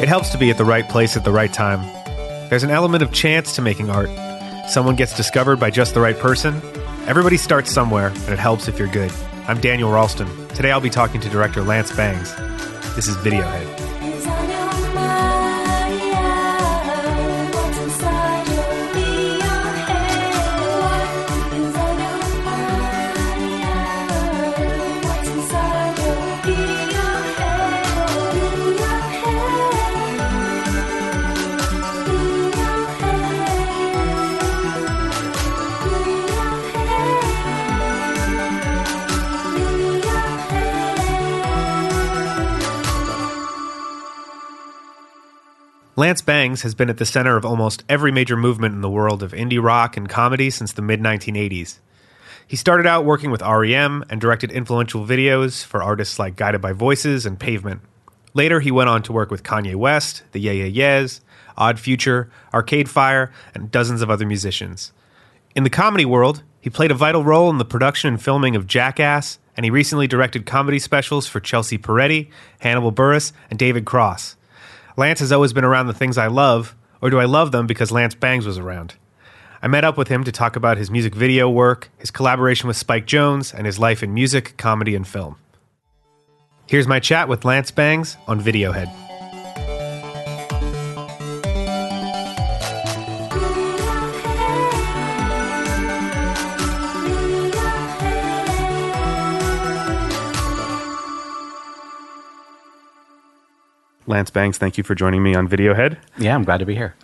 It helps to be at the right place at the right time. There's an element of chance to making art. Someone gets discovered by just the right person. Everybody starts somewhere, and it helps if you're good. I'm Daniel Ralston. Today I'll be talking to director Lance Bangs. This is Videohead. Lance Bangs has been at the center of almost every major movement in the world of indie rock and comedy since the mid 1980s. He started out working with REM and directed influential videos for artists like Guided by Voices and Pavement. Later, he went on to work with Kanye West, the Yeah Yeah Yeahs, Odd Future, Arcade Fire, and dozens of other musicians. In the comedy world, he played a vital role in the production and filming of Jackass, and he recently directed comedy specials for Chelsea Peretti, Hannibal Buress, and David Cross. Lance has always been around the things I love, or do I love them because Lance Bangs was around? I met up with him to talk about his music video work, his collaboration with Spike Jonze, and his life in music, comedy, and film. Here's my chat with Lance Bangs on Videohead. Lance Bangs, thank you for joining me on Videohead. Yeah, I'm glad to be here.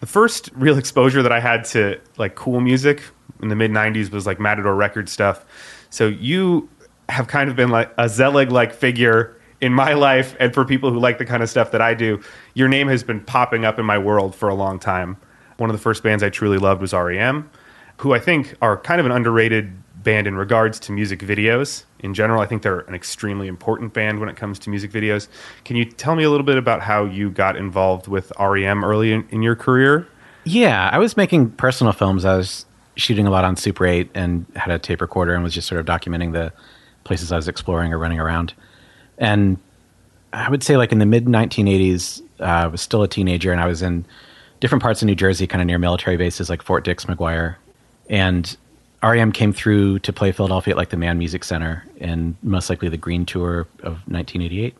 The first real exposure that I had to like cool music in the mid '90s was like Matador record stuff. So you have kind of been like a Zelig like figure in my life, and for people who like the kind of stuff that I do, your name has been popping up in my world for a long time. One of the first bands I truly loved was REM, who I think are kind of an underrated band in regards to music videos in general. I think they're an extremely important band when it comes to music videos. Can you tell me a little bit about how you got involved with REM early in, in your career? Yeah, I was making personal films. I was shooting a lot on Super 8 and had a tape recorder and was just sort of documenting the places I was exploring or running around. And I would say, like in the mid 1980s, uh, I was still a teenager and I was in different parts of New Jersey, kind of near military bases like Fort Dix, McGuire. And REM came through to play Philadelphia at like the Mann Music Center and most likely the Green Tour of 1988.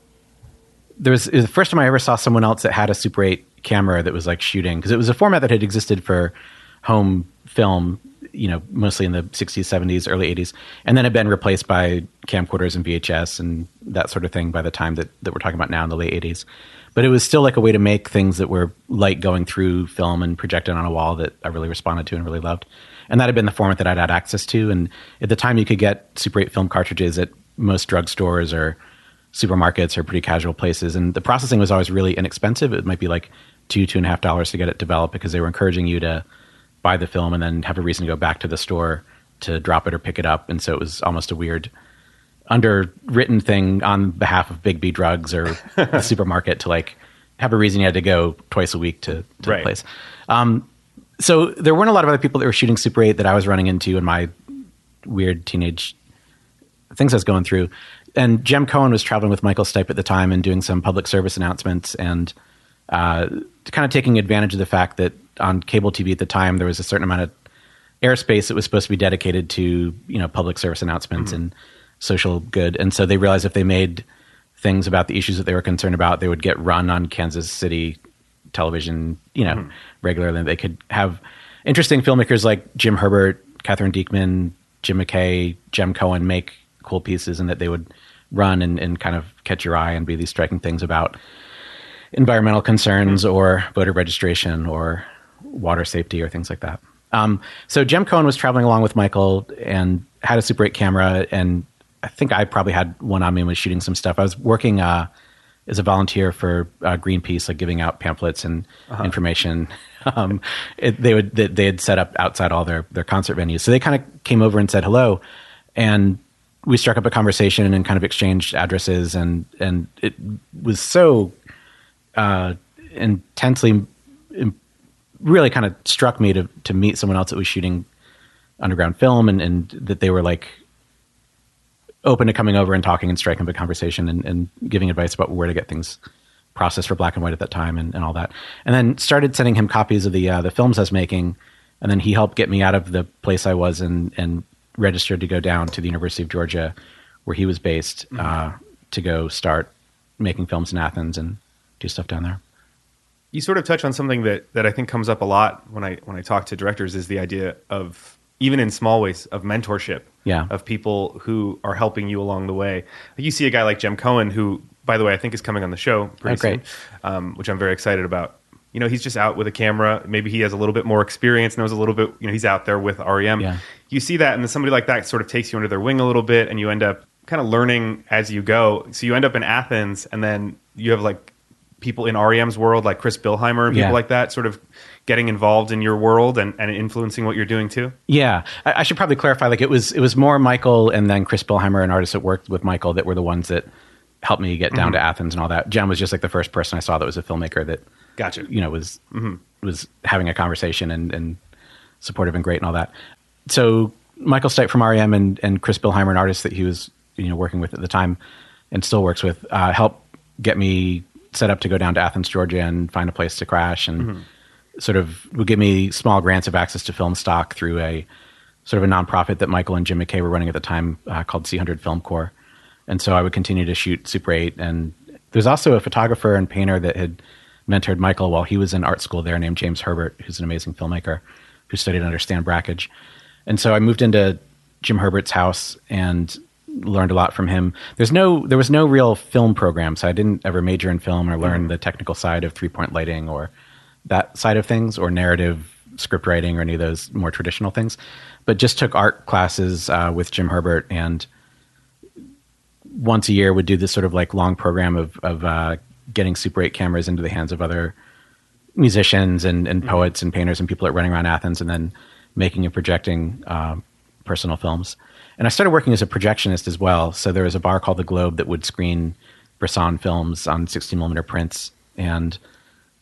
There was, was the first time I ever saw someone else that had a Super 8 camera that was like shooting because it was a format that had existed for home film, you know, mostly in the 60s, 70s, early 80s, and then had been replaced by camcorders and VHS and that sort of thing by the time that, that we're talking about now in the late 80s. But it was still like a way to make things that were light going through film and projected on a wall that I really responded to and really loved and that had been the format that I'd had access to. And at the time, you could get Super 8 film cartridges at most drugstores or supermarkets or pretty casual places. And the processing was always really inexpensive. It might be like two, two and a half dollars to get it developed because they were encouraging you to buy the film and then have a reason to go back to the store to drop it or pick it up. And so it was almost a weird underwritten thing on behalf of Big B Drugs or the supermarket to like have a reason you had to go twice a week to, to Right. the place. Um, so there weren't a lot of other people that were shooting Super 8 that I was running into in my weird teenage things I was going through. And Jem Cohen was traveling with Michael Stipe at the time and doing some public service announcements and uh, kind of taking advantage of the fact that on cable TV at the time there was a certain amount of airspace that was supposed to be dedicated to you know public service announcements and social good. And so they realized if they made things about the issues that they were concerned about, they would get run on Kansas City television, you know, regularly. They could have interesting filmmakers like Jim Herbert, Katherine Dieckmann, Jim McKay, Jem Cohen make cool pieces and that they would run and, and kind of catch your eye and be these striking things about environmental concerns or voter registration or water safety or things like that. Um, so Jem Cohen was traveling along with Michael and had a Super 8 camera, and I think I probably had one on me and was shooting some stuff. I was working uh, as a volunteer for uh, Greenpeace, like giving out pamphlets and information. Um, it, they would they, they had set up outside all their their concert venues, so they kind of came over and said hello, and we struck up a conversation and kind of exchanged addresses, and and it was so uh, intensely, really kind of struck me to to meet someone else that was shooting underground film, and and that they were like open to coming over and talking and striking up a conversation and, and giving advice about where to get things processed for black and white at that time and, and all that. And then started sending him copies of the uh, the films I was making, and then he helped get me out of the place I was and and registered to go down to the University of Georgia, where he was based, uh, to go start making films in Athens and do stuff down there. You sort of touch on something that, that I think comes up a lot when I when I talk to directors is the idea of even in small ways of mentorship. Yeah. Of people who are helping you along the way. You see a guy like Jem Cohen, who, by the way, I think is coming on the show pretty Oh, soon, um, which I'm very excited about. You know, he's just out with a camera. Maybe he has a little bit more experience, knows a little bit. You know, he's out there with REM. Yeah. You see that, and then somebody like that sort of takes you under their wing a little bit, and you end up kind of learning as you go. So you end up in Athens, and then you have like people in REM's world, like Chris Bilheimer and people Yeah. like that, sort of getting involved in your world and, and influencing what you're doing too. Yeah, I, I should probably clarify. Like it was, it was more Michael and then Chris Bilheimer, an artist that worked with Michael, that were the ones that helped me get down to Athens and all that. Jem was just like the first person I saw that was a filmmaker that Gotcha. you know was was having a conversation and, and supportive and great and all that. So Michael Stipe from REM and and Chris Bilheimer, an artist that he was you know working with at the time and still works with, uh, helped get me set up to go down to Athens, Georgia, and find a place to crash and sort of would give me small grants of access to film stock through a sort of a nonprofit that Michael and Jim McKay were running at the time uh, called C100 Film Corps. And so I would continue to shoot Super 8. And there's also a photographer and painter that had mentored Michael while he was in art school there named James Herbert, who's an amazing filmmaker who studied under Stan Brakhage. And so I moved into Jim Herbert's house and learned a lot from him. There's no, there was no real film program, so I didn't ever major in film or learn the technical side of three point lighting or that side of things or narrative script writing or any of those more traditional things. But just took art classes uh, with Jim Herbert and once a year would do this sort of like long program of of uh, getting Super 8 cameras into the hands of other musicians and, and poets and painters and people that are running around Athens and then making and projecting um, personal films. And I started working as a projectionist as well. So there was a bar called the Globe that would screen Bresson films on 16 millimeter prints. And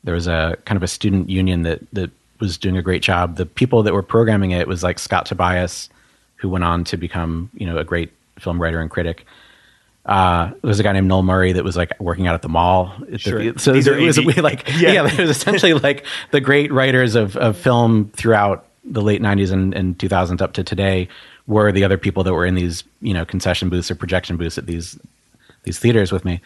there was a kind of a student union that, that was doing a great job. The people that were programming it was like Scott Tobias, who went on to become, you know, a great film writer and critic. Uh, there was a guy named Noel Murray that was like working out at the mall. at the- Sure. so These it are was, like Yeah. yeah, it was essentially like the great writers of, of film throughout the late 90s and, and 2000s up to today were the other people that were in these you know concession booths or projection booths at these these theaters with me.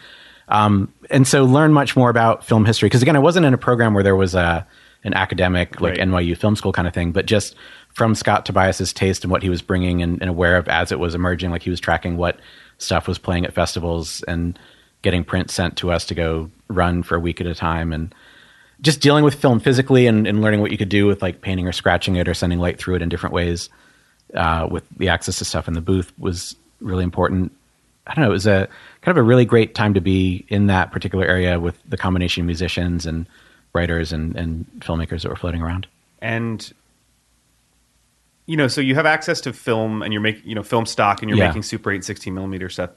Um, and so learn much more about film history. Because again i wasn't in a program where there was a an academic like Right. nyu film school kind of thing but just from scott tobias's taste and what he was bringing and, and aware of as it was emerging like he was tracking what stuff was playing at festivals and getting print sent to us to go run for a week at a time. And just dealing with film physically and, and learning what you could do with like painting or scratching it or sending light through it in different ways uh, with the access to stuff in the booth was really important. I don't know. It was a kind of a really great time to be in that particular area with the combination of musicians and writers and, and filmmakers that were floating around. and you know so you have access to film and you're making you know film stock and you're Yeah. making super 8 16 millimeter stuff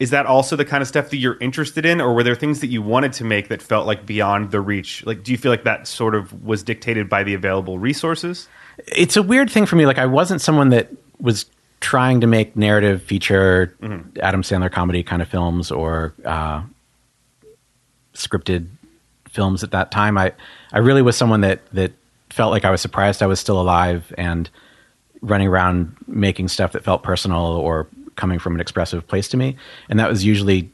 is that also the kind of stuff that you're interested in or were there things that you wanted to make that felt like beyond the reach like do you feel like that sort of was dictated by the available resources It's a weird thing for me. Like I wasn't someone that was trying to make narrative feature Adam Sandler comedy kind of films or uh, scripted films at that time. I I really was someone that that felt like I was surprised I was still alive and running around making stuff that felt personal or coming from an expressive place to me. And that was usually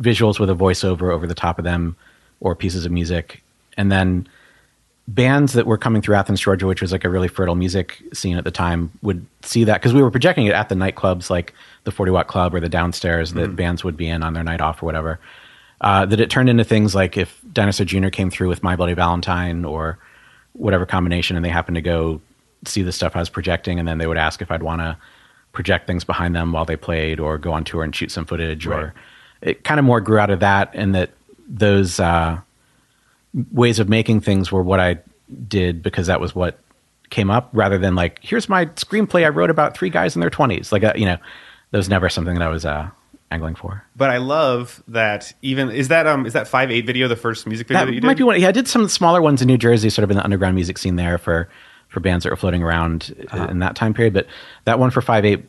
visuals with a voiceover over the top of them or pieces of music. And then bands that were coming through Athens, Georgia, which was like a really fertile music scene at the time, would see that because we were projecting it at the nightclubs like the 40 Watt Club or the downstairs that bands would be in on their night off or whatever. Uh, that it turned into things like if Dinosaur Jr. came through with My Bloody Valentine or whatever combination and they happened to go see the stuff I was projecting and then they would ask if I'd want to project things behind them while they played or go on tour and shoot some footage Right. or it kind of more grew out of that and that those uh, ways of making things were what I did because that was what came up rather than like here's my screenplay I wrote about three guys in their 20s like uh, you know that was never something that I was uh, angling for. But i love that even is that um is that 5 8 video the first music video that, that you did? might be one yeah I did some smaller ones in New Jersey sort of in the underground music scene there for for bands that were floating around Uh-huh. in that time period but that one for 5 8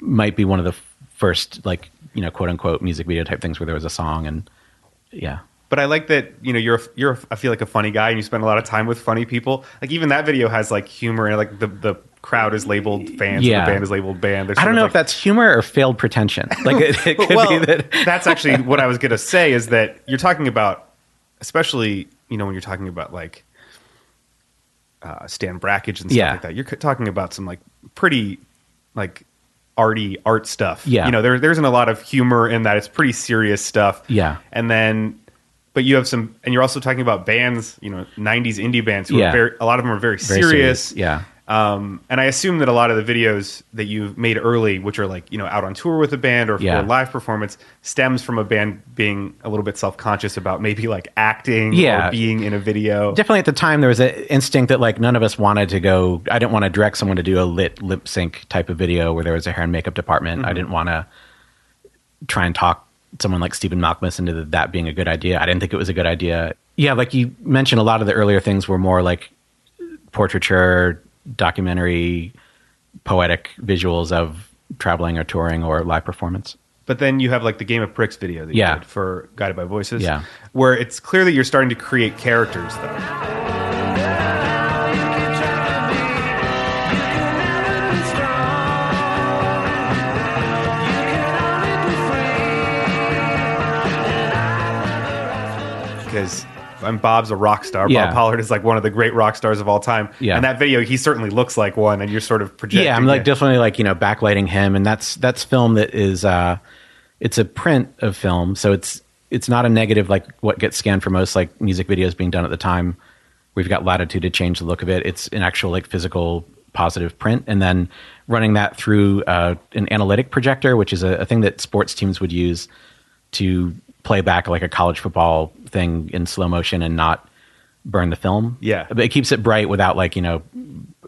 might be one of the first like you know quote unquote music video type things where there was a song and yeah. But I like that you know you're you're I feel like a funny guy and you spend a lot of time with funny people. Like even that video has like humor and like the the crowd is labeled fans, Yeah. and the band is labeled band. I don't know like- if that's humor or failed pretension. Like it, it could well, be that. that's actually what I was going to say is that you're talking about, especially you know when you're talking about like uh, Stan Brakhage and stuff Yeah. like that. You're talking about some like pretty like arty art stuff. Yeah. you know there there isn't a lot of humor in that. It's pretty serious stuff. Yeah. and then. But you have some, and you're also talking about bands, you know, '90s indie bands. Who Yeah. are very, a lot of them are very, Very serious. Yeah. Um, and I assume that a lot of the videos that you've made early, which are like you know out on tour with a band or Yeah. a live performance, stems from a band being a little bit self conscious about maybe like acting Yeah. or being in a video. Definitely at the time, there was an instinct that like none of us wanted to go. I didn't want to direct someone to do a lit lip sync type of video where there was a hair and makeup department. Mm-hmm. I didn't want to try and talk someone like Stephen Malkmus into that being a good idea. I didn't think it was a good idea. Yeah, like you mentioned, a lot of the earlier things were more like portraiture, documentary, poetic visuals of traveling or touring or live performance. But then you have like the Game of Pricks video that you Yeah. did for Guided by Voices, Yeah. where it's clear that you're starting to create characters though. because and Bob's a rock star. Yeah. Bob Pollard is like one of the great rock stars of all time. Yeah. And that video, he certainly looks like one, and you're sort of projecting. yeah i'm like it. definitely like you know backlighting him and that's that's film that is uh it's a print of film so it's it's not a negative like what gets scanned for most like music videos being done at the time we've got latitude to change the look of it it's an actual like physical positive print and then running that through uh, an analytic projector which is a, a thing that sports teams would use to play back like a college football thing in slow motion and not burn the film Yeah. but it keeps it bright without like you know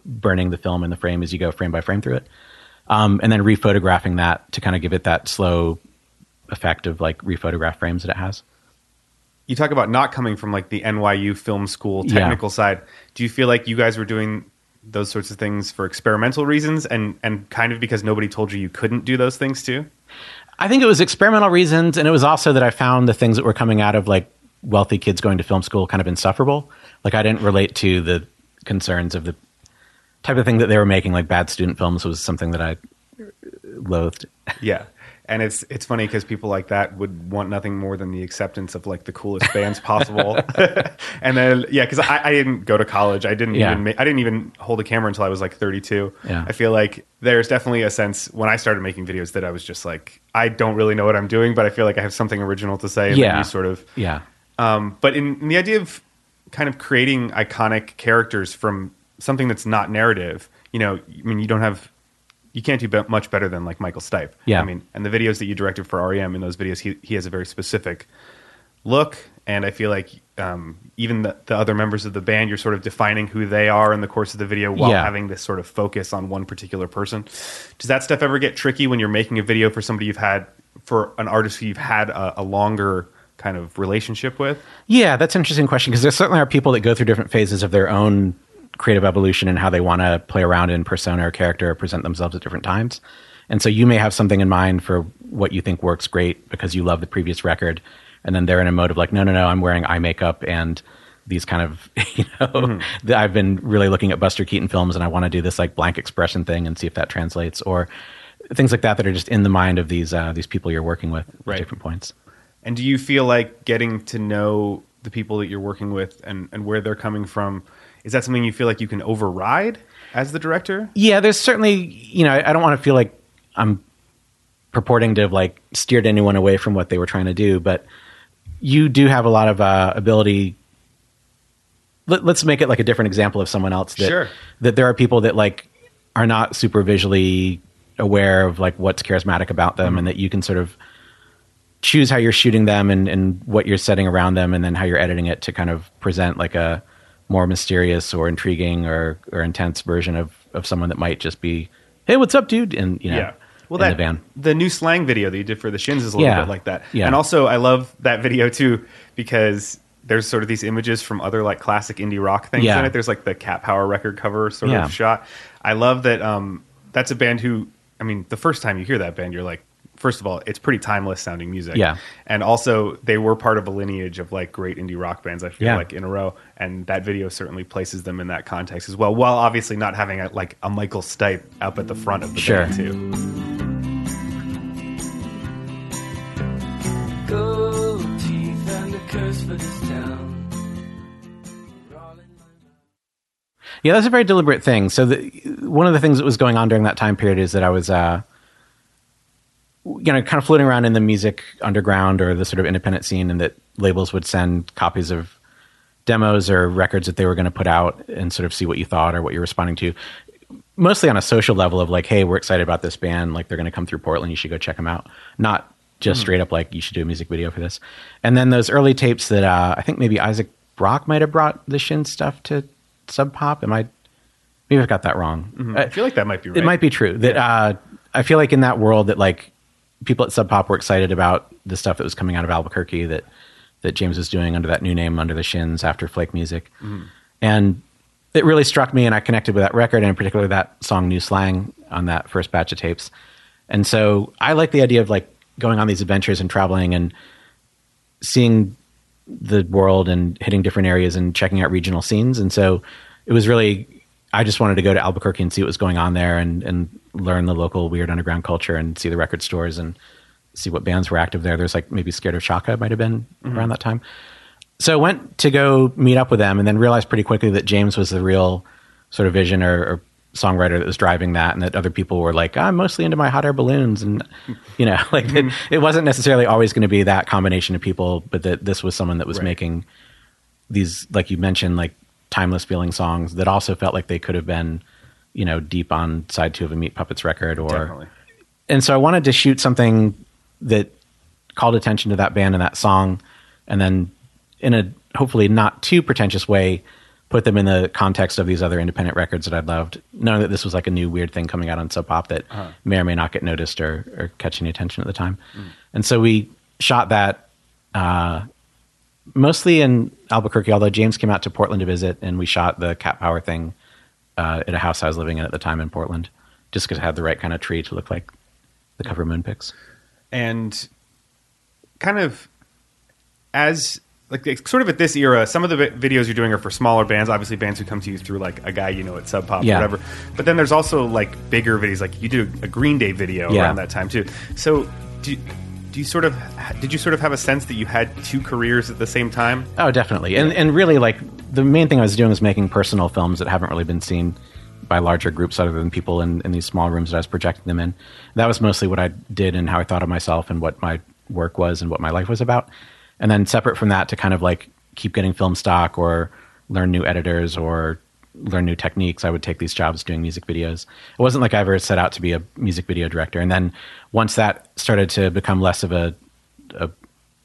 burning the film in the frame as you go frame by frame through it. Um, and then rephotographing that to kind of give it that slow effect of like rephotograph frames that it has. you talk about not coming from like the NYU film school Yeah. technical side. Do you feel like you guys were doing those sorts of things for experimental reasons and and kind of because nobody told you you couldn't do those things too? I think it was experimental reasons, and it was also that I found the things that were coming out of like wealthy kids going to film school kind of insufferable. Like I didn't relate to the concerns of the type of thing that they were making. Like bad student films was something that I loathed. Yeah. And it's it's funny because people like that would want nothing more than the acceptance of like the coolest bands possible. and then yeah, because I, I didn't go to college. I didn't Yeah. even ma- I didn't even hold a camera until I was like 32. Yeah. I feel like there's definitely a sense when I started making videos that I was just like I don't really know what I'm doing, but I feel like I have something original to say. Yeah. sort of Yeah, Um, but in, in the idea of kind of creating iconic characters from something that's not narrative, you know, I mean, you don't have, you can't do be- much better than like Michael Stipe. Yeah. I mean, and the videos that you directed for REM in those videos, he, he has a very specific look. And I feel like um, even the, the other members of the band, you're sort of defining who they are in the course of the video while Yeah. having this sort of focus on one particular person. Does that stuff ever get tricky when you're making a video for somebody you've had, for an artist who you've had a, a longer kind of relationship with? Yeah, that's an interesting question because there certainly are people that go through different phases of their own creative evolution and how they want to play around in persona or character or present themselves at different times. And so you may have something in mind for what you think works great because you love the previous record, and then they're in a mode of like, no, no, no, I'm wearing eye makeup and these kind of, you know, that I've been really looking at Buster Keaton films and I want to do this like blank expression thing and see if that translates or things like that that are just in the mind of these uh, these people you're working with Right. at different points. And do you feel like getting to know the people that you're working with and, and where they're coming from, is that something you feel like you can override as the director? Yeah, there's certainly, you know, I, don't want to feel like I'm purporting to have like steered anyone away from what they were trying to do, but you do have a lot of uh, ability. Let, let's make it like a different example of someone else. That, Sure. That there are people that like are not super visually aware of like what's charismatic about them, and that you can sort of choose how you're shooting them and, and what you're setting around them, and then how you're editing it to kind of present like a more mysterious or intriguing or, or intense version of, of someone that might just be, hey, what's up, dude? And you know, yeah. Well, in that the the new slang video that you did for the Shins is a little Yeah. bit like that. Yeah. And also, I love that video too because there's sort of these images from other like classic indie rock things Yeah. in it. There's like the Cat Power record cover sort Yeah. of shot. I love that. Um, that's a band who, I mean, the first time you hear that band, you're like first of all, it's pretty timeless sounding music. Yeah. and also they were part of a lineage of like great indie rock bands. I feel Yeah. like in a row, and that video certainly places them in that context as well. While obviously not having a, like a Michael Stipe up at the front of the Sure. band too. Gold teeth and a curse for this town. Yeah, that's a very deliberate thing. So the, one of the things that was going on during that time period is that I was, uh, you know, kind of floating around in the music underground or the sort of independent scene, and that labels would send copies of demos or records that they were going to put out and sort of see what you thought or what you're responding to. Mostly on a social level of like, hey, we're excited about this band. Like they're going to come through Portland. You should go check them out. Not just straight up like you should do a music video for this. And then those early tapes that uh, I think maybe Isaac Brock might have brought the Shin stuff to Sub Pop. Am I? Maybe I've got that wrong. I feel like that might be right. It might be true that uh, I feel like in that world that like people at Sub Pop were excited about the stuff that was coming out of Albuquerque that that James was doing under that new name under the Shins after Flake Music, mm-hmm. and it really struck me, and I connected with that record and in particular that song New Slang on that first batch of tapes, and so I like the idea of like going on these adventures and traveling and seeing the world and hitting different areas and checking out regional scenes. And so it was really, I just wanted to go to Albuquerque and see what was going on there and, and learn the local weird underground culture and see the record stores and see what bands were active there. There's like maybe Scared of Chaka might have been mm-hmm. around that time. So I went to go meet up with them and then realized pretty quickly that James was the real sort of vision or, or songwriter that was driving that and that other people were like, I'm mostly into my hot air balloons. And, you know, like it, mm-hmm. it wasn't necessarily always going to be that combination of people, but that this was someone that was Right. making these, like you mentioned, like timeless feeling songs that also felt like they could have been, you know, deep on side two of a Meat Puppets record or, Definitely. and so I wanted to shoot something that called attention to that band and that song, and then in a hopefully not too pretentious way, put them in the context of these other independent records that I'd loved, knowing that this was like a new weird thing coming out on Sub Pop that may or may not get noticed or, or catch any attention at the time. And so we shot that uh, mostly in Albuquerque, although James came out to Portland to visit, and we shot the Cat Power thing uh, at a house I was living in at the time in Portland, just because it had the right kind of tree to look like the cover of Moonpix. and kind of as like sort of at this era some of the videos you're doing are for smaller bands obviously bands who come to you through like a guy you know at sub pop Yeah. or whatever but then there's also like bigger videos like you did a green day video Yeah. around that time too so do, do you sort of did you sort of have a sense that you had two careers at the same time Oh, definitely. And and really, like the main thing I was doing was making personal films that haven't really been seen by larger groups other than people in, in these small rooms that I was projecting them in. That was mostly what I did and how I thought of myself and what my work was and what my life was about. And then separate from that, to kind of like keep getting film stock or learn new editors or learn new techniques, I would take these jobs doing music videos. It wasn't like I ever set out to be a music video director. And then once that started to become less of a, a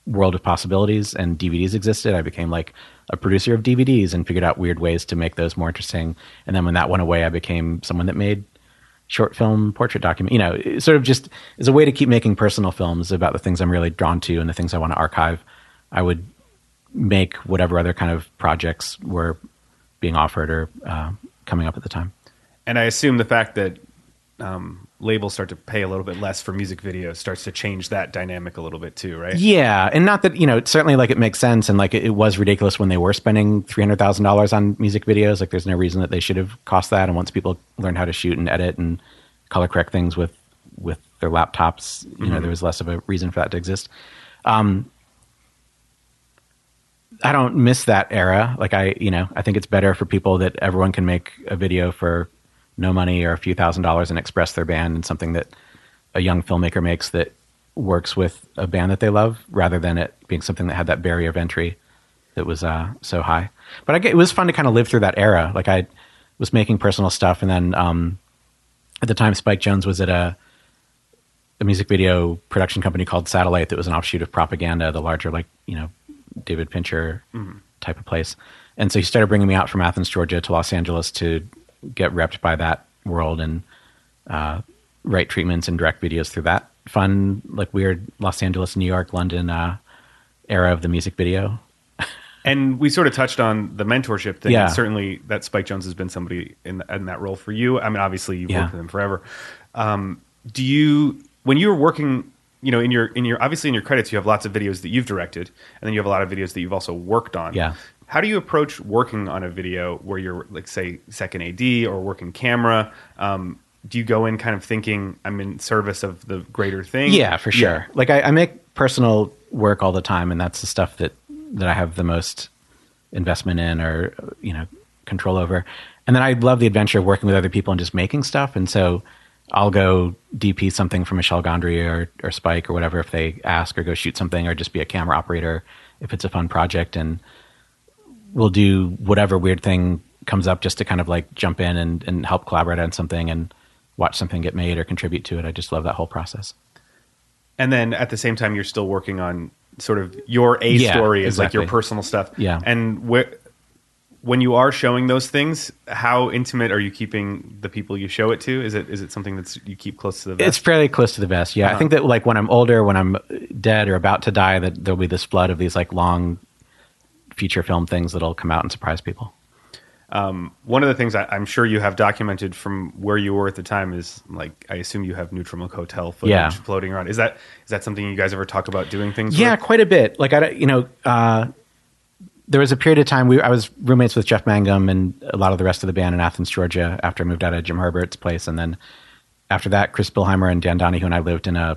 world of possibilities and DVDs existed, I became like a producer of DVDs and figured out weird ways to make those more interesting. And then when that went away, I became someone that made short film portrait document. You know, sort of just as a way to keep making personal films about the things I'm really drawn to and the things I want to archive. I would make whatever other kind of projects were being offered or uh, coming up at the time. and i assume the fact that um, labels start to pay a little bit less for music videos starts to change that dynamic a little bit too right Yeah, and not that you know, certainly like it makes sense, and like it, it was ridiculous when they were spending three hundred thousand dollars on music videos. Like, there's no reason that they should have cost that. And once people learned how to shoot and edit and color correct things with with their laptops, you know, there was less of a reason for that to exist. Um, I don't miss that era. Like I, you know, I think it's better for people that everyone can make a video for no money or a few thousand dollars and express their band and something that a young filmmaker makes that works with a band that they love rather than it being something that had that barrier of entry that was uh, so high. But I it was fun to kind of live through that era. Like I was making personal stuff, and then um, at the time, Spike Jonze was at a a music video production company called Satellite that was an offshoot of Propaganda, the larger like you know David Fincher type of place. And so he started bringing me out from Athens, Georgia, to Los Angeles to get repped by that world and uh, write treatments and direct videos through that fun, like weird Los Angeles, New York, London uh, era of the music video. And we sort of touched on the mentorship thing. Yeah. Certainly, that Spike Jonze has been somebody in, in that role for you. I mean, obviously, you've Yeah. worked with him forever. Um, do you, when you were working you know in your in your obviously in your credits you have lots of videos that you've directed, and then you have a lot of videos that you've also worked on. Yeah. How do you approach working on a video where you're like say second AD or working camera? Um, do you go in kind of thinking I'm in service of the greater thing? Yeah, for sure. Like I, I make personal work all the time, and that's the stuff that that I have the most investment in, or you know, control over. And then I love the adventure of working with other people and just making stuff. And so I'll go DP something for Michel Gondry or or Spike or whatever if they ask, or go shoot something, or just be a camera operator if it's a fun project. And we'll do whatever weird thing comes up just to kind of like jump in and, and help collaborate on something and watch something get made or contribute to it. I just love that whole process. and then at the same time you're still working on sort of your a Yeah, story is like your personal stuff Yeah. and wh- when you are showing those things how intimate are you keeping the people you show it to is it is it something that's you keep close to the vest It's fairly close to the vest. Yeah, I Uh-huh. think that like when I'm older, when I'm dead or about to die, that there'll be this flood of these like long feature film things that'll come out and surprise people. one of the things I, i'm sure you have documented from where you were at the time is like i assume you have neutral milk hotel footage Yeah. floating around is that is that something you guys ever talk about doing things Yeah, with? quite a bit. Like I, you know, uh, there was a period of time we I was roommates with Jeff Mangum and a lot of the rest of the band in Athens, Georgia. After I moved out of Jim Herbert's place, and then after that, Chris Bilheimer and Dan Donahue and I lived in a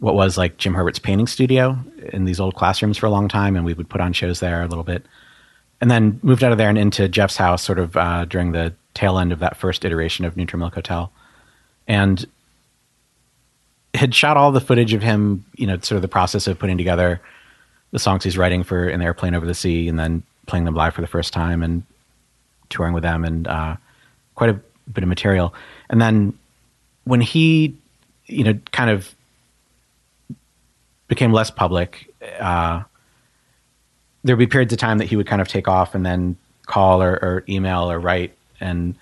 what was like Jim Herbert's painting studio in these old classrooms for a long time, and we would put on shows there a little bit. And then moved out of there and into Jeff's house, sort of uh, during the tail end of that first iteration of Neutral Milk Hotel, and had shot all the footage of him, you know, sort of the process of putting together the songs he's writing for in the airplane over the sea and then playing them live for the first time and touring with them and uh, quite a bit of material. And then when he, you know, kind of became less public, uh, there'd be periods of time that he would kind of take off and then call or, or email or write and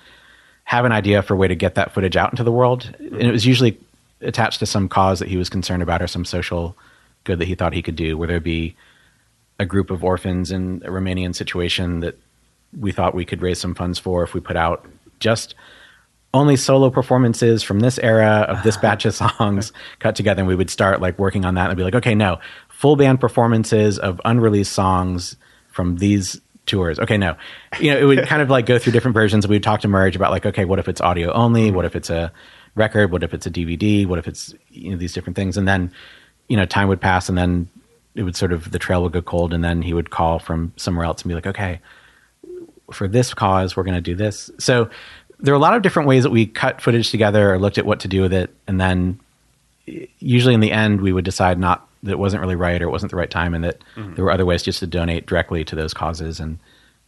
have an idea for a way to get that footage out into the world. And it was usually attached to some cause that he was concerned about or some social good that he thought he could do, where there'd be a group of orphans in a Romanian situation that we thought we could raise some funds for if we put out just only solo performances from this era of this ah. batch of songs cut together and we would start like working on that and be like okay no. Full band performances of unreleased songs from these tours. Okay no. You know it would kind of like go through different versions we would talk to merge about like okay what if it's audio only? Mm-hmm. What if it's a record? What if it's a dvd what if it's you know these different things? And then you know time would pass and then it would sort of the trail would go cold and then he would call from somewhere else and be like okay for this cause we're going to do this. So there are a lot of different ways that we cut footage together or looked at what to do with it. And then usually in the end we would decide not that it wasn't really right or it wasn't the right time and that there were other ways just to donate directly to those causes and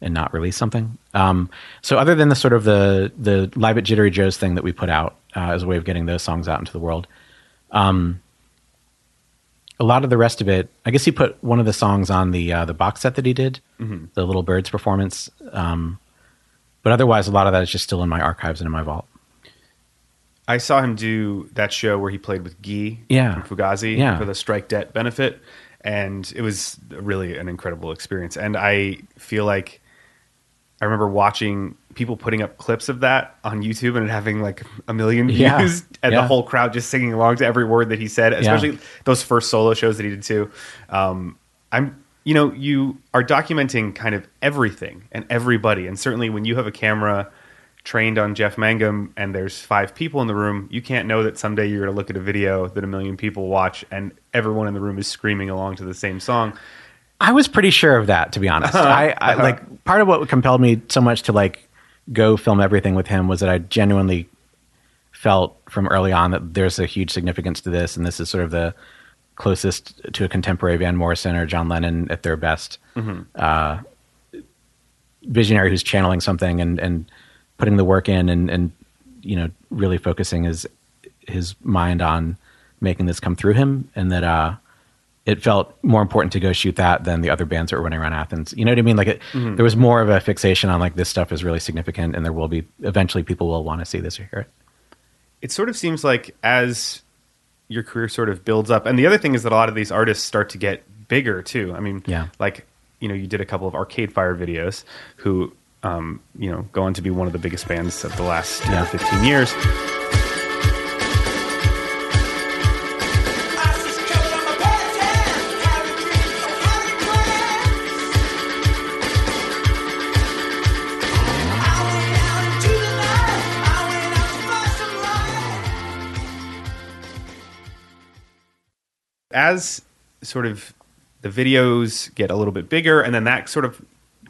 and not release something. Um, so other than the sort of the the live at jittery joe's thing that we put out uh, as a way of getting those songs out into the world um, a lot of the rest of it i guess he put one of the songs on the uh, the box set that he did the little birds performance um, but otherwise a lot of that is just still in my archives and in my vault I saw him do that show where he played with Guy Yeah. from Fugazi Yeah. for the Strike Debt benefit, and it was really an incredible experience. And I feel like I remember watching people putting up clips of that on YouTube and having like a million views, Yeah. and Yeah. the whole crowd just singing along to every word that he said. Especially those first solo shows that he did too. Um, I'm, you know, you are documenting kind of everything and everybody, and certainly when you have a camera trained on Jeff Mangum and there's five people in the room, you can't know that someday you're going to look at a video that a million people watch and everyone in the room is screaming along to the same song. I was pretty sure of that, to be honest. Uh-huh. I, I uh-huh. like part of what compelled me so much to like go film everything with him was that I genuinely felt from early on that there's a huge significance to this, and this is sort of the closest to a contemporary Van Morrison or John Lennon at their best. Uh, visionary who's channeling something and and putting the work in and and you know really focusing his his mind on making this come through him, and that uh it felt more important to go shoot that than the other bands that were running around Athens. You know what I mean? Like it, there was more of a fixation on like this stuff is really significant, and there will be eventually people will want to see this or hear it. It sort of seems like as your career sort of builds up, and the other thing is that a lot of these artists start to get bigger too. I mean, Yeah. like you know, you did a couple of Arcade Fire videos, who um, you know go on to be one of the biggest bands of the last you know, Yeah. 15 years. As sort of the videos get a little bit bigger, and then that sort of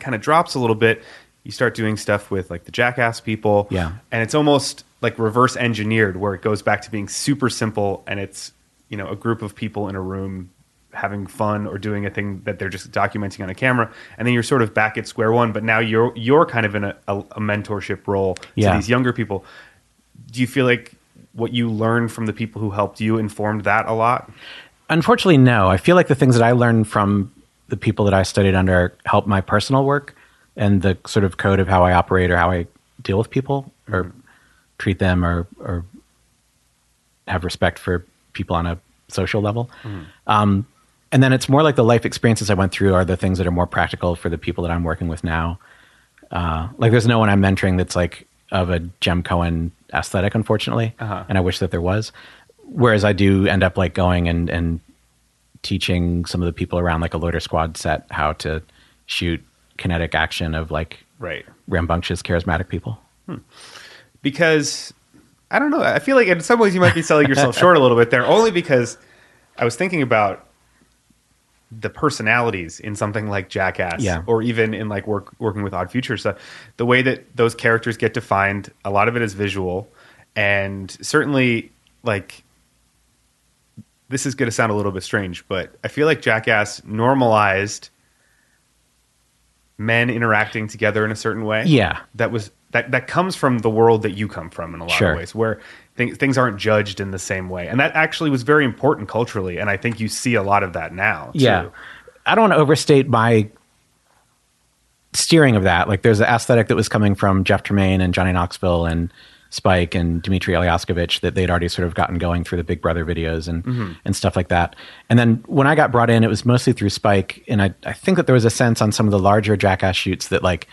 kind of drops a little bit, you start doing stuff with like the Jackass people, Yeah. and it's almost like reverse engineered, where it goes back to being super simple, and it's you know a group of people in a room having fun or doing a thing that they're just documenting on a camera, and then you're sort of back at square one. But now you're you're kind of in a, a, a mentorship role Yeah. to these younger people. Do you feel like what you learned from the people who helped you informed that a lot? Unfortunately, no. I feel like the things that I learned from the people that I studied under help my personal work and the sort of code of how I operate or how I deal with people or treat them or, or have respect for people on a social level. Um, and then it's more like the life experiences I went through are the things that are more practical for the people that I'm working with now. Uh, like there's no one I'm mentoring that's like of a Jem Cohen aesthetic, unfortunately. Uh-huh. And I wish that there was. Whereas I do end up like going and, and teaching some of the people around like a Loiter Squad set how to shoot kinetic action of like Right. rambunctious, charismatic people. Hmm. because I don't know. I feel like in some ways you might be selling yourself short a little bit there, only because I was thinking about the personalities in something like Jackass, Yeah. or even in like work working with Odd Future stuff. The way that those characters get defined, a lot of it is visual, and certainly like this is going to sound a little bit strange, but I feel like Jackass normalized men interacting together in a certain way Yeah. that was that that comes from the world that you come from in a lot Sure. of ways where things things aren't judged in the same way and that actually was very important culturally and i think you see a lot of that now too. Yeah. I don't want to overstate my steering of that. Like there's an aesthetic that was coming from Jeff Tremaine and Johnny Knoxville and Spike and Dimitry Elyashkevich that they'd already sort of gotten going through the Big Brother videos and, mm-hmm. and stuff like that. And then when I got brought in, it was mostly through Spike. And I, I think that there was a sense on some of the larger Jackass shoots that like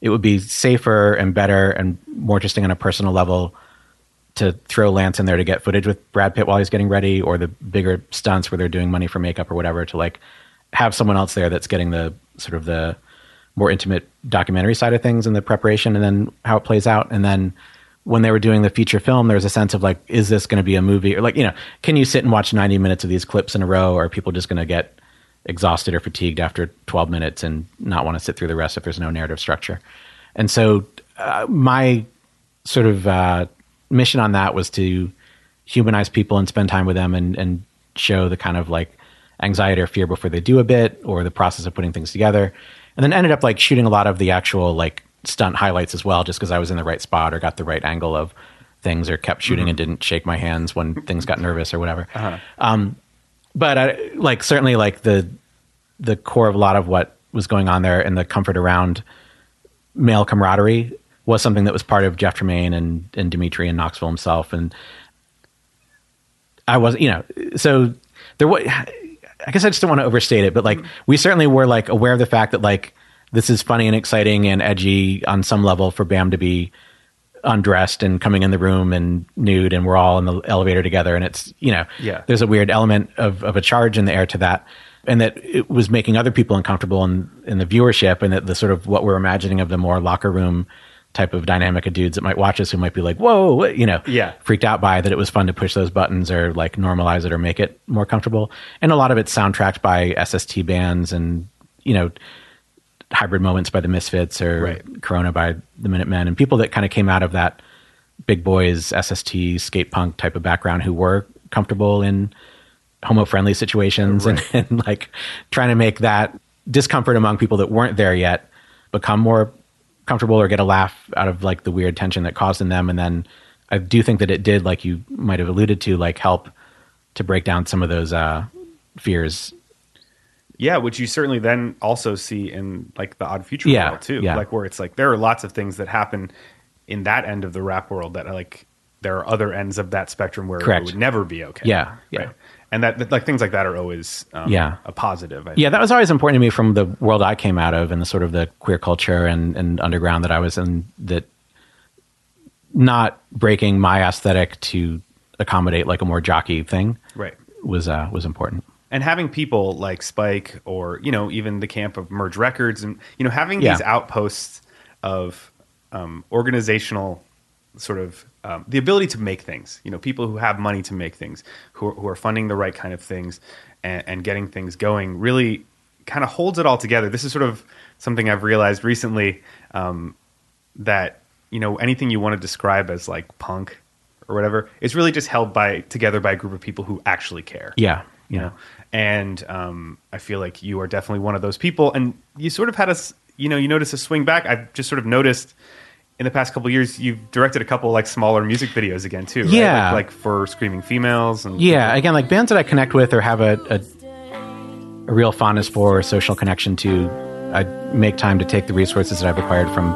it would be safer and better and more interesting on a personal level to throw Lance in there to get footage with Brad Pitt while he's getting ready, or the bigger stunts where they're doing money for makeup or whatever, to like have someone else there that's getting the sort of the more intimate documentary side of things and the preparation and then how it plays out. And then when they were doing the feature film, there was a sense of like, is this going to be a movie? Or like, you know, can you sit and watch 90 minutes of these clips in a row? Or are people just going to get exhausted or fatigued after 12 minutes and not want to sit through the rest if there's no narrative structure? And so uh, my sort of uh, mission on that was to humanize people and spend time with them and, and show the kind of like anxiety or fear before they do a bit or the process of putting things together. And then ended up like shooting a lot of the actual like stunt highlights as well, just because I was in the right spot or got the right angle of things or kept shooting mm-hmm. and didn't shake my hands when things got nervous or whatever. Uh-huh. Um, but I, like certainly like the the core of a lot of what was going on there and the comfort around male camaraderie was something that was part of Jeff Tremaine and, and Dimitri and Knoxville himself. And I wasn't you know, so there was, I guess I just don't want to overstate it, but like mm-hmm. we certainly were like aware of the fact that like this is funny and exciting and edgy on some level for Bam to be undressed and coming in the room and nude and we're all in the elevator together and it's you know Yeah. there's a weird element of, of a charge in the air to that and that it was making other people uncomfortable in, in the viewership and that the sort of what we're imagining of the more locker room type of dynamic of dudes that might watch us who might be like whoa what, you know Yeah. freaked out by that it was fun to push those buttons or like normalize it or make it more comfortable and a lot of it's soundtracked by sst bands and you know hybrid moments by the misfits or Right. corona by the minutemen and people that kind of came out of that big boys sst skate punk type of background who were comfortable in homo friendly situations and, and like trying to make that discomfort among people that weren't there yet become more comfortable or get a laugh out of like the weird tension that caused in them and then i do think that it did like you might have alluded to like help to break down some of those uh fears yeah which you certainly then also see in like the odd future Yeah, world too yeah. like where it's like there are lots of things that happen in that end of the rap world that are like there are other ends of that spectrum where Correct. it would never be okay Yeah, yeah. right and that, that like things like that are always um, Yeah. a positive Yeah, that was always important to me from the world I came out of and the sort of the queer culture and, and underground that I was in. That not breaking my aesthetic to accommodate like a more jockey thing right was uh, was important. And having people like Spike or you know even the camp of Merge Records and you know having Yeah. these outposts of um, organizational sort of um, the ability to make things. You know, people who have money to make things, who are, who are funding the right kind of things, and, and getting things going, really kind of holds it all together. This is sort of something I've realized recently um, that you know anything you want to describe as like punk or whatever, it's really just held by together by a group of people who actually care Yeah. You know and um, i feel like you are definitely one of those people and you sort of had a s- you know you notice a swing back i've just sort of noticed in the past couple of years you've directed a couple like smaller music videos again too right? Yeah. like, like for screaming females and Yeah, again, like bands that I connect with or have a, a, a real fondness for or social connection to, I make time to take the resources that I've acquired from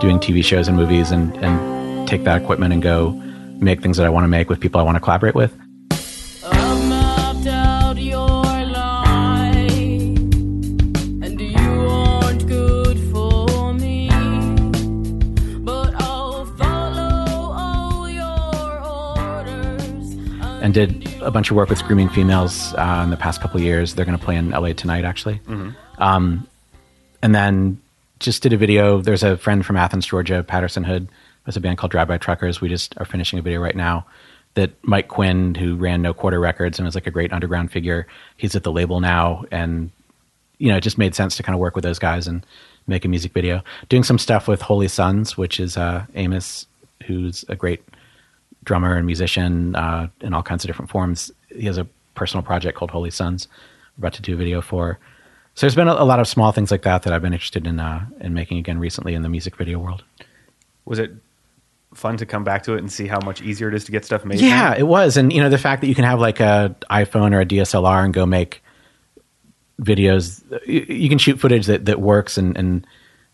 doing TV shows and movies and, and take that equipment and go make things that I want to make with people I want to collaborate with. And did a bunch of work with Screaming Females uh, in the past couple of years. They're going to play in LA tonight, actually. Um, and then just did a video. There's a friend from Athens, Georgia, Patterson Hood. There's a band called Drive By Truckers. We just are finishing a video right now that Mike Quinn, who ran No Quarter Records and was like a great underground figure, he's at the label now. And, you know, it just made sense to kind of work with those guys and make a music video. Doing some stuff with Holy Sons, which is uh, Amos, who's a great drummer and musician uh, in all kinds of different forms. He has a personal project called Holy Sons. We're about to do a video for. So there's been a, a lot of small things like that that I've been interested in uh, in making again recently in the music video world. was it fun to come back to it and see how much easier it is to get stuff made Yeah, it was, and you know the fact that you can have like a iPhone or a DSLR and go make videos. You, you can shoot footage that that works and and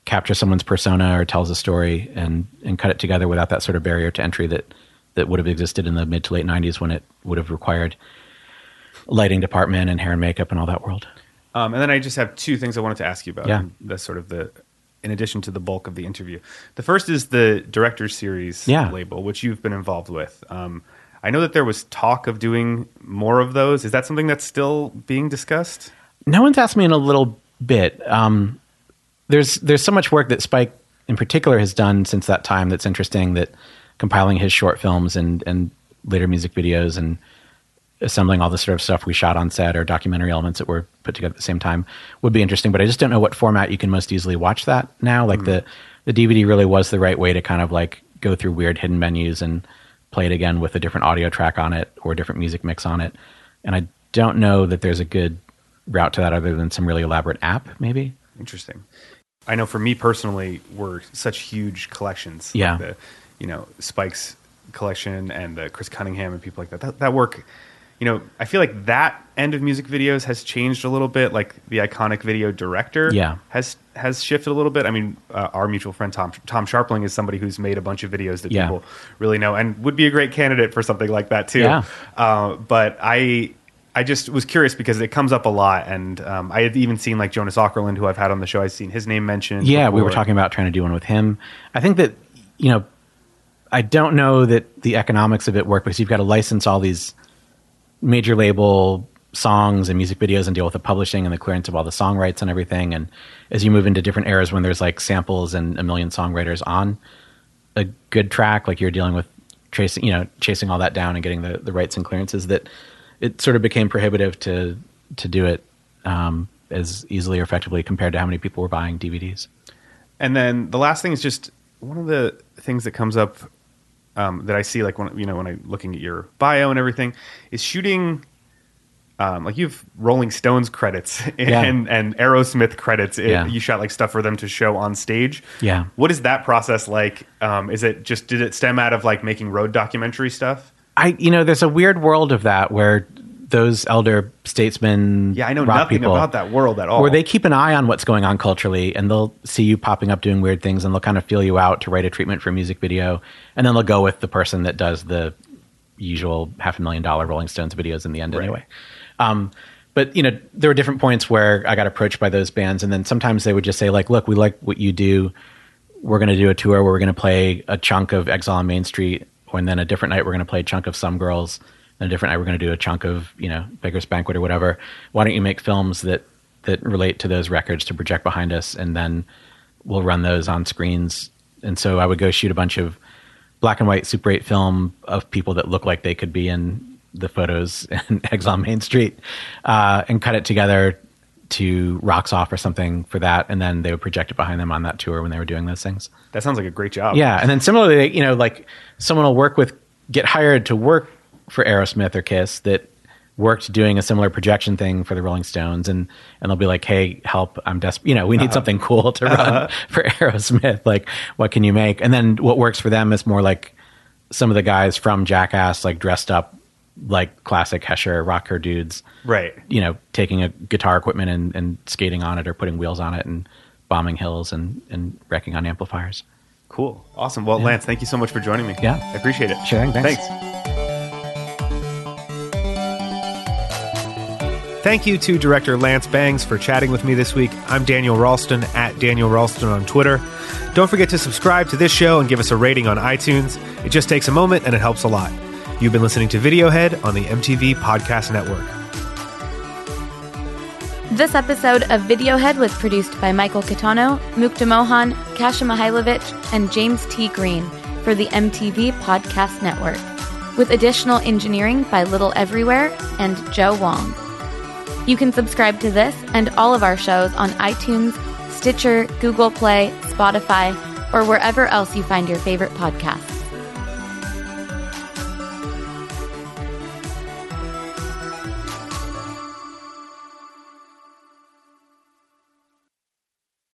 capture someone's persona or tells a story and and cut it together without that sort of barrier to entry that that would have existed in the mid to late '90s when it would have required lighting department and hair and makeup and all that world. Um, and then I just have two things I wanted to ask you about. Yeah. That's sort of the, in addition to the bulk of the interview. The first is the director series Yeah. label, which you've been involved with. Um, I know that there was talk of doing more of those. Is that something that's still being discussed? No one's asked me in a little bit. Um, there's there's so much work that Spike in particular has done since that time that's interesting. That compiling his short films and and later music videos and assembling all the sort of stuff we shot on set or documentary elements that were put together at the same time would be interesting. But I just don't know what format you can most easily watch that now. Like hmm. the the DVD really was the right way to kind of like go through weird hidden menus and play it again with a different audio track on it or a different music mix on it. And I don't know that there's a good route to that other than some really elaborate app, maybe. Interesting. I know for me personally, we're such huge collections. like Yeah. the, you know, Spike's collection and the Chris Cunningham and people like that. That, that work, you know, I feel like that end of music videos has changed a little bit. Like the iconic video director Yeah. has has shifted a little bit. I mean, uh, our mutual friend Tom Tom Scharpling is somebody who's made a bunch of videos that Yeah. people really know and would be a great candidate for something like that too. Yeah. Uh, but I I just was curious because it comes up a lot, and um, I had even seen like Jonas Åkerlund, who I've had on the show. I've seen his name mentioned. Yeah, we were talking about trying to do one with him. I think that, you know, I don't know that the economics of it work because you've got to license all these major label songs and music videos and deal with the publishing and the clearance of all the song rights and everything. And as you move into different eras when there's like samples and a million songwriters on a good track, like you're dealing with tracing, you know, chasing all that down and getting the, the rights and clearances that it sort of became prohibitive to, to do it um, as easily or effectively compared to how many people were buying DVDs. And then the last thing is just one of the things that comes up um, that I see, like when you know when I'm looking at your bio and everything, is shooting. Um, like you have Rolling Stones credits and, Yeah. and Aerosmith credits. It- Yeah. You shot like stuff for them to show on stage. Yeah. What is that process like? Um, is it just did it stem out of like making road documentary stuff? I, you know, there's a weird world of that where those elder statesmen, Yeah, I know nothing people, about that world at all. where they keep an eye on what's going on culturally, and they'll see you popping up doing weird things, and they'll kind of feel you out to write a treatment for a music video, and then they'll go with the person that does the usual half a million dollar Rolling Stones videos in the end, Right. anyway. Um, but you know, there were different points where I got approached by those bands, and then sometimes they would just say, like, "Look, we like what you do. We're going to do a tour where we're going to play a chunk of Exile on Main Street, and then a different night we're going to play a chunk of Some Girls, a different night we're going to do a chunk of you know Beggar's Banquet or whatever. Why don't you make films that that relate to those records to project behind us, and then we'll run those on screens." And so I would go shoot a bunch of black and white Super 8 film of people that look like they could be in the photos in Exile on Main Street, uh, and cut it together to Rocks Off or something for that, and then they would project it behind them on that tour when they were doing those things. That sounds like a great job. Yeah, and then similarly, you know, like someone will work with, get hired to work for Aerosmith or Kiss that worked doing a similar projection thing for the Rolling Stones, and and they'll be like, "Hey, help! I'm desperate. You know, we need uh-huh. something cool to run uh-huh. for Aerosmith. Like, what can you make?" And then what works for them is more like some of the guys from Jackass, like dressed up like classic Hesher rocker dudes, Right. you know, taking a guitar equipment and, and skating on it or putting wheels on it and bombing hills and, and wrecking on amplifiers. Cool. Awesome. Well, Lance, thank you so much for joining me. Yeah. I appreciate it. Sure thing. Thanks. Thank you to director Lance Bangs for chatting with me this week. I'm Daniel Ralston at Daniel Ralston on Twitter. Don't forget to subscribe to this show and give us a rating on iTunes. It just takes a moment and it helps a lot. You've been listening to Videohead on the MTV Podcast Network. This episode of Videohead was produced by Michael Kitano, Mukta Mohan, Kasha Mihailovich, and James T. Green for the MTV Podcast Network, with additional engineering by Little Everywhere and Joe Wong. You can subscribe to this and all of our shows on iTunes, Stitcher, Google Play, Spotify, or wherever else you find your favorite podcasts.